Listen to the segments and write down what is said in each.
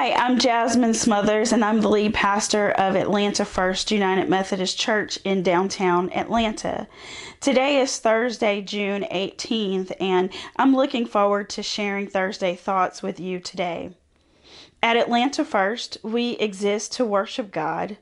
Hi, I'm Jasmine Smothers, and I'm the lead pastor of Atlanta First United Methodist Church in downtown Atlanta. Today is Thursday, June 18th, and I'm looking forward to sharing Thursday thoughts with you today. At Atlanta First, we exist to worship God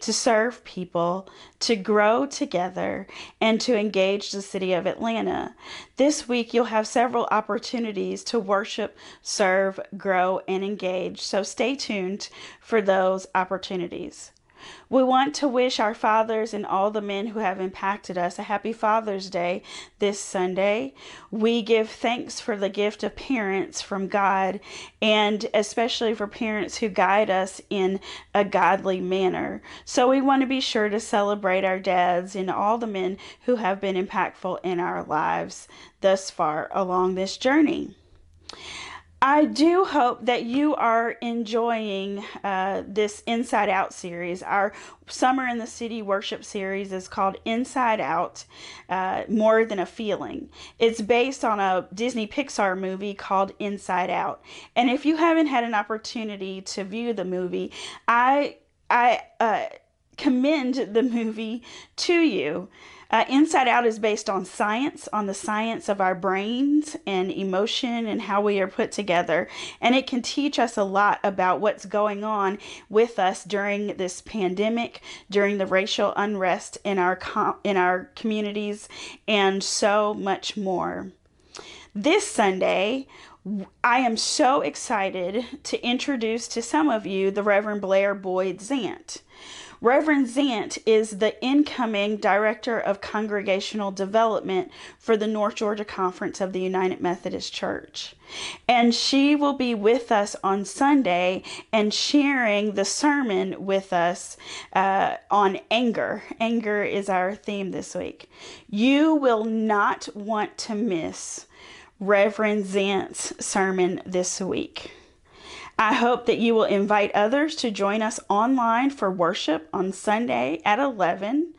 to serve people, to grow together, and to engage the city of Atlanta. This week, you'll have several opportunities to worship, serve, grow, and engage. So stay tuned for those opportunities. We want to wish our fathers and all the men who have impacted us a happy Father's Day this Sunday. We give thanks for the gift of parents from God and especially for parents who guide us in a godly manner. So we want to be sure to celebrate our dads and all the men who have been impactful in our lives thus far along this journey. I do hope that you are enjoying uh, this Inside Out series. Our Summer in the City worship series is called Inside Out uh, More Than a Feeling. It's based on a Disney Pixar movie called Inside Out. And if you haven't had an opportunity to view the movie, I, I uh, commend the movie to you. Uh, Inside Out is based on science, on the science of our brains and emotion and how we are put together. And it can teach us a lot about what's going on with us during this pandemic, during the racial unrest in our, com- in our communities, and so much more. This Sunday, I am so excited to introduce to some of you the Reverend Blair Boyd Zant. Reverend Zant is the incoming Director of Congregational Development for the North Georgia Conference of the United Methodist Church. And she will be with us on Sunday and sharing the sermon with us uh, on anger. Anger is our theme this week. You will not want to miss Reverend Zant's sermon this week. I hope that you will invite others to join us online for worship on Sunday at 11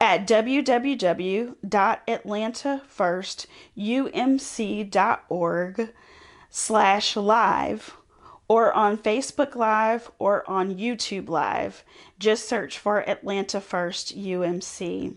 at www.atlantafirstumc.org slash live or on Facebook Live or on YouTube Live. Just search for Atlanta First UMC.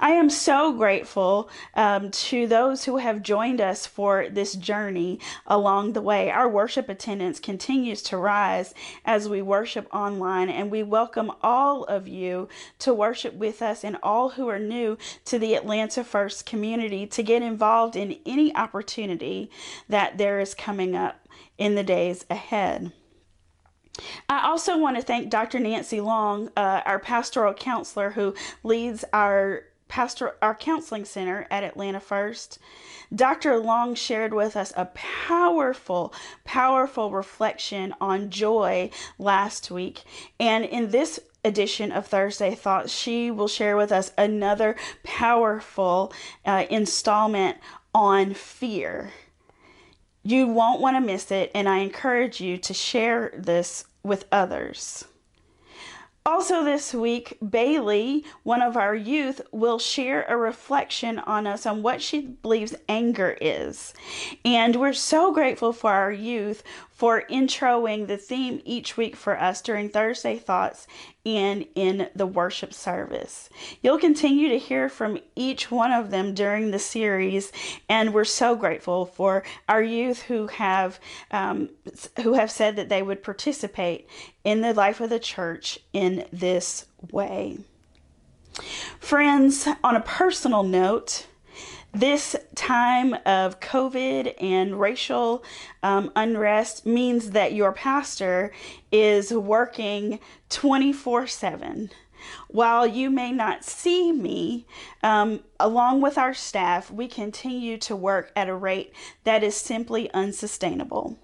I am so grateful um, to those who have joined us for this journey along the way. Our worship attendance continues to rise as we worship online, and we welcome all of you to worship with us and all who are new to the Atlanta First community to get involved in any opportunity that there is coming up in the days ahead. I also want to thank Dr. Nancy Long, uh, our pastoral counselor who leads our pastor our counseling center at Atlanta First. Dr. Long shared with us a powerful, powerful reflection on joy last week. And in this edition of Thursday Thoughts, she will share with us another powerful uh, installment on fear. You won't want to miss it, and I encourage you to share this with others. Also, this week, Bailey, one of our youth, will share a reflection on us on what she believes anger is. And we're so grateful for our youth for introing the theme each week for us during Thursday Thoughts and in the worship service. You'll continue to hear from each one of them during the series, and we're so grateful for our youth who have um, who have said that they would participate in the life of the church in this way. Friends, on a personal note, this time of COVID and racial um, unrest means that your pastor is working 24 7. While you may not see me, um, along with our staff, we continue to work at a rate that is simply unsustainable.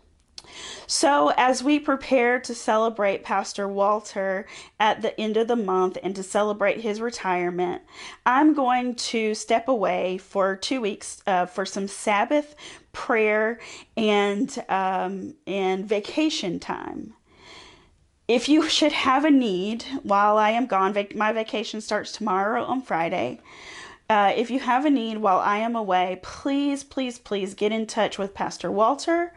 So, as we prepare to celebrate Pastor Walter at the end of the month and to celebrate his retirement, I'm going to step away for two weeks uh, for some Sabbath prayer and um, and vacation time. If you should have a need while I am gone, vac- my vacation starts tomorrow on Friday. Uh, if you have a need while I am away, please, please, please get in touch with Pastor Walter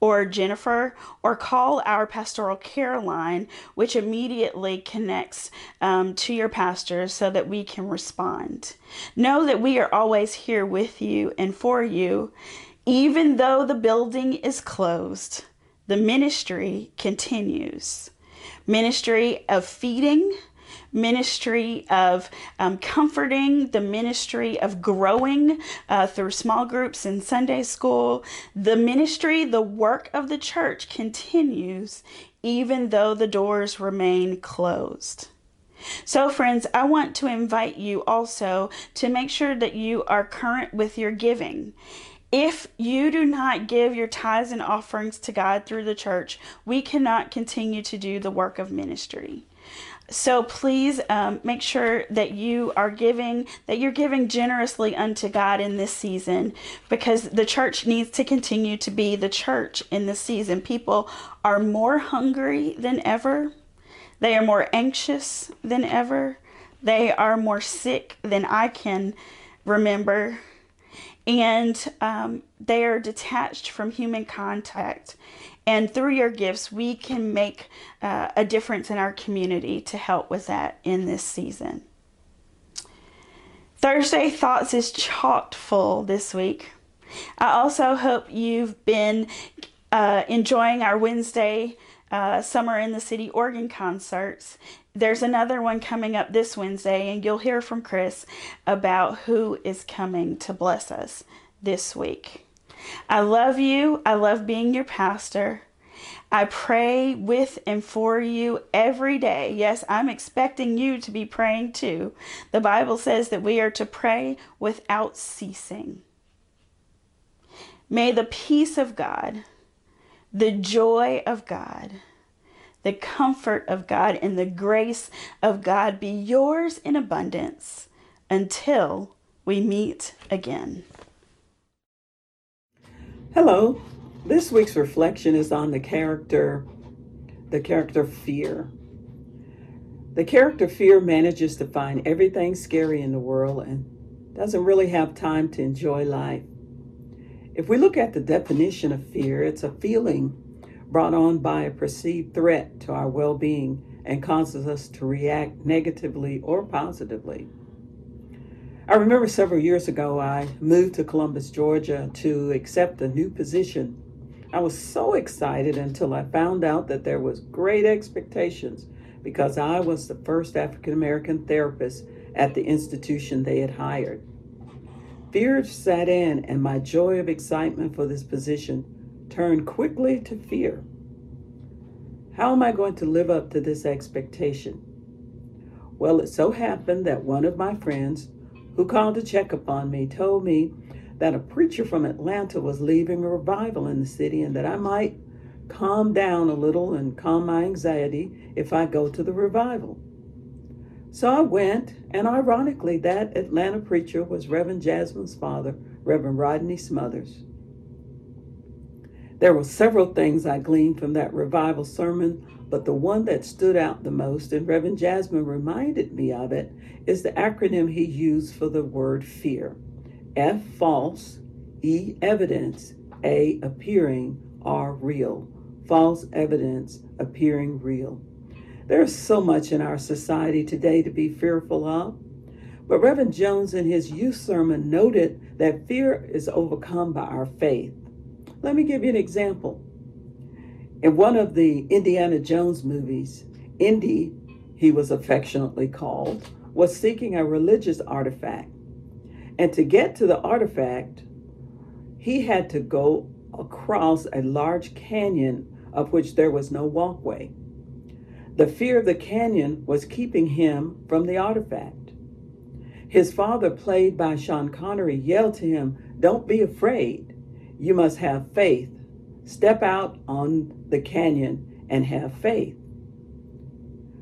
or Jennifer or call our pastoral care line, which immediately connects um, to your pastor so that we can respond. Know that we are always here with you and for you, even though the building is closed. The ministry continues. Ministry of feeding, ministry of um, comforting, the ministry of growing uh, through small groups in Sunday school. The ministry, the work of the church continues even though the doors remain closed. So, friends, I want to invite you also to make sure that you are current with your giving. If you do not give your tithes and offerings to God through the church, we cannot continue to do the work of ministry. So please um, make sure that you are giving, that you're giving generously unto God in this season because the church needs to continue to be the church in this season. People are more hungry than ever, they are more anxious than ever, they are more sick than I can remember. And um, they are detached from human contact. And through your gifts, we can make uh, a difference in our community to help with that in this season. Thursday Thoughts is chocked full this week. I also hope you've been uh, enjoying our Wednesday uh, Summer in the City organ concerts. There's another one coming up this Wednesday, and you'll hear from Chris about who is coming to bless us this week. I love you. I love being your pastor. I pray with and for you every day. Yes, I'm expecting you to be praying too. The Bible says that we are to pray without ceasing. May the peace of God, the joy of God, the comfort of God, and the grace of God be yours in abundance until we meet again. Hello. This week's reflection is on the character the character fear. The character fear manages to find everything scary in the world and doesn't really have time to enjoy life. If we look at the definition of fear, it's a feeling brought on by a perceived threat to our well being and causes us to react negatively or positively. I remember several years ago, I moved to Columbus, Georgia to accept a new position. I was so excited until I found out that there was great expectations because I was the first African American therapist at the institution they had hired. Fear set in, and my joy of excitement for this position turned quickly to fear. How am I going to live up to this expectation? Well, it so happened that one of my friends who called to check upon me, told me that a preacher from Atlanta was leaving a revival in the city and that I might calm down a little and calm my anxiety if I go to the revival. So I went, and ironically, that Atlanta preacher was Reverend Jasmine's father, Reverend Rodney Smothers. There were several things I gleaned from that revival sermon, but the one that stood out the most, and Reverend Jasmine reminded me of it, is the acronym he used for the word fear F false, E evidence, A appearing, R real. False evidence appearing real. There's so much in our society today to be fearful of. But Reverend Jones, in his youth sermon, noted that fear is overcome by our faith. Let me give you an example. In one of the Indiana Jones movies, Indy, he was affectionately called, was seeking a religious artifact. And to get to the artifact, he had to go across a large canyon of which there was no walkway. The fear of the canyon was keeping him from the artifact. His father, played by Sean Connery, yelled to him, Don't be afraid. You must have faith. Step out on the canyon and have faith.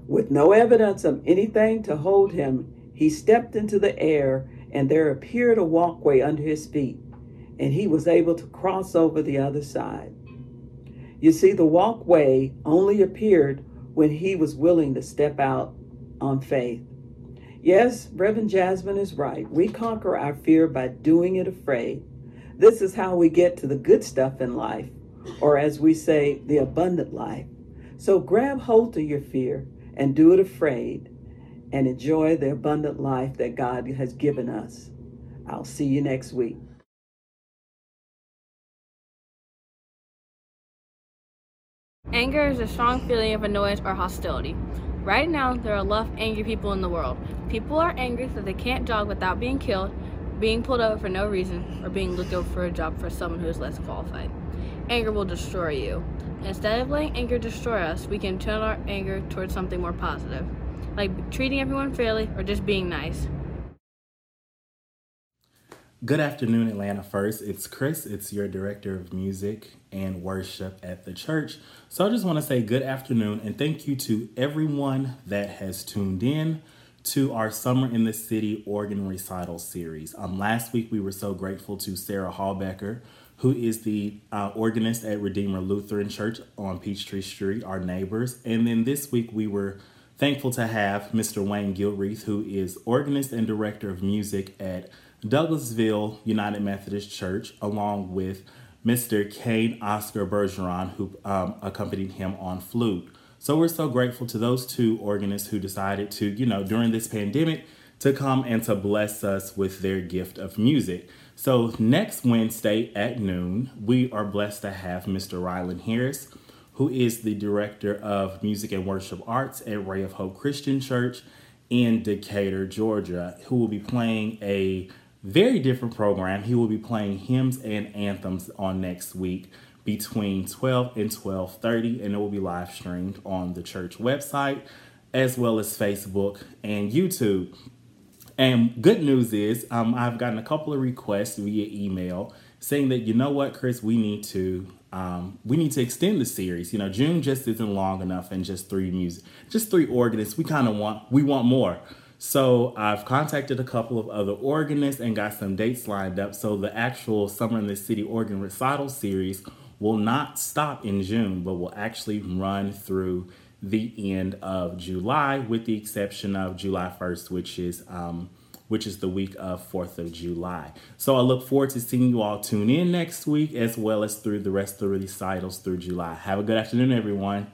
With no evidence of anything to hold him, he stepped into the air, and there appeared a walkway under his feet, and he was able to cross over the other side. You see, the walkway only appeared when he was willing to step out on faith. Yes, Reverend Jasmine is right. We conquer our fear by doing it afraid. This is how we get to the good stuff in life, or as we say, the abundant life. So grab hold of your fear and do it afraid and enjoy the abundant life that God has given us. I'll see you next week. Anger is a strong feeling of annoyance or hostility. Right now, there are a lot of angry people in the world. People are angry that they can't jog without being killed, being pulled over for no reason, or being looked over for a job for someone who is less qualified. Anger will destroy you. Instead of letting anger destroy us, we can turn our anger towards something more positive, like treating everyone fairly or just being nice. Good afternoon, Atlanta First. It's Chris. It's your director of music and worship at the church. So I just want to say good afternoon and thank you to everyone that has tuned in to our Summer in the City organ recital series. Um, last week we were so grateful to Sarah Hawbecker, who is the uh, organist at Redeemer Lutheran Church on Peachtree Street, our neighbors. And then this week we were thankful to have Mr. Wayne Gilreath, who is organist and director of music at Douglasville United Methodist Church, along with Mr. Kane Oscar Bergeron, who um, accompanied him on flute. So we're so grateful to those two organists who decided to, you know, during this pandemic, to come and to bless us with their gift of music. So next Wednesday at noon, we are blessed to have Mr. Rylan Harris, who is the director of music and worship arts at Ray of Hope Christian Church in Decatur, Georgia, who will be playing a very different program. He will be playing hymns and anthems on next week between 12 and 12:30 and it will be live streamed on the church website as well as Facebook and YouTube. And good news is um, I've gotten a couple of requests via email saying that you know what Chris we need to um, we need to extend the series. You know, June just isn't long enough and just three music, just three organists. We kind of want we want more. So I've contacted a couple of other organists and got some dates lined up. So the actual Summer in the City organ recital series will not stop in June, but will actually run through the end of July, with the exception of July 1st, which is um, which is the week of 4th of July. So I look forward to seeing you all tune in next week, as well as through the rest of the recitals through July. Have a good afternoon, everyone.